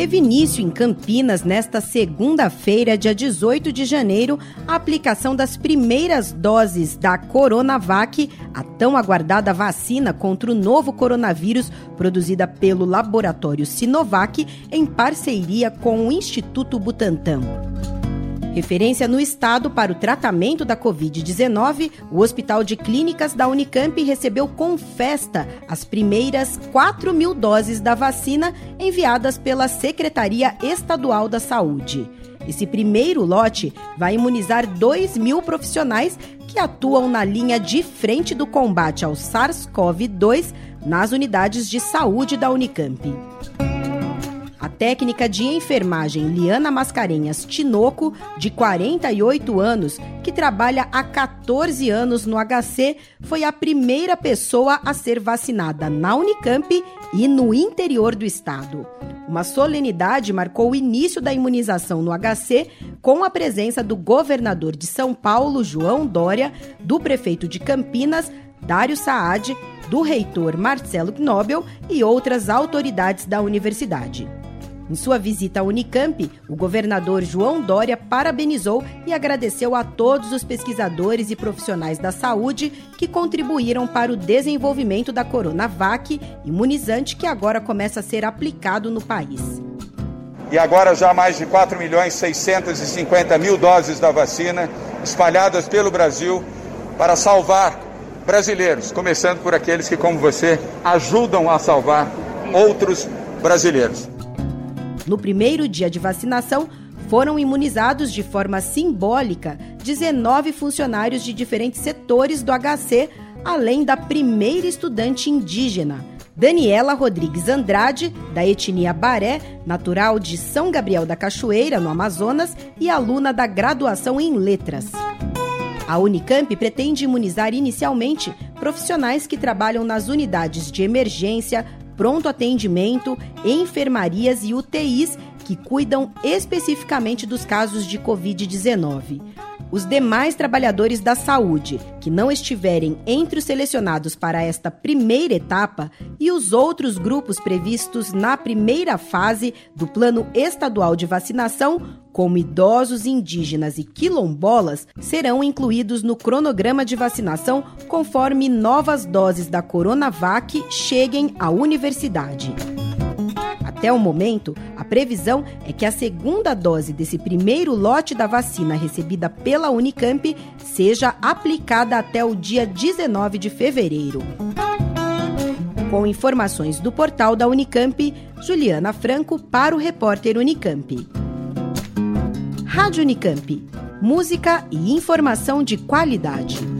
Teve início em Campinas nesta segunda-feira, dia 18 de janeiro, a aplicação das primeiras doses da Coronavac, a tão aguardada vacina contra o novo coronavírus produzida pelo laboratório Sinovac em parceria com o Instituto Butantan. Referência no estado para o tratamento da Covid-19, o Hospital de Clínicas da Unicamp recebeu com festa as primeiras 4 mil doses da vacina enviadas pela Secretaria Estadual da Saúde. Esse primeiro lote vai imunizar 2 mil profissionais que atuam na linha de frente do combate ao SARS-CoV-2 nas unidades de saúde da Unicamp. A técnica de enfermagem Liana Mascarenhas Tinoco, de 48 anos, que trabalha há 14 anos no HC, foi a primeira pessoa a ser vacinada na Unicamp e no interior do estado. Uma solenidade marcou o início da imunização no HC, com a presença do governador de São Paulo, João Dória, do prefeito de Campinas, Dário Saad, do reitor Marcelo Knobel e outras autoridades da universidade. Em sua visita à Unicamp, o governador João Dória parabenizou e agradeceu a todos os pesquisadores e profissionais da saúde que contribuíram para o desenvolvimento da Coronavac, imunizante que agora começa a ser aplicado no país. E agora já mais de 4 milhões 650 mil doses da vacina espalhadas pelo Brasil para salvar brasileiros, começando por aqueles que, como você, ajudam a salvar outros brasileiros. No primeiro dia de vacinação, foram imunizados de forma simbólica 19 funcionários de diferentes setores do HC, além da primeira estudante indígena, Daniela Rodrigues Andrade, da etnia Baré, natural de São Gabriel da Cachoeira, no Amazonas, e aluna da graduação em Letras. A Unicamp pretende imunizar inicialmente profissionais que trabalham nas unidades de emergência, pronto atendimento, enfermarias e UTIs que cuidam especificamente dos casos de Covid-19. Os demais trabalhadores da saúde que não estiverem entre os selecionados para esta primeira etapa e os outros grupos previstos na primeira fase do Plano Estadual de Vacinação, como idosos, indígenas e quilombolas, serão incluídos no cronograma de vacinação conforme novas doses da Coronavac cheguem à universidade. Até o momento, previsão é que a segunda dose desse primeiro lote da vacina recebida pela Unicamp seja aplicada até o dia 19 de fevereiro. Com informações do portal da Unicamp, Juliana Franco para o repórter Unicamp. Rádio Unicamp. Música e informação de qualidade.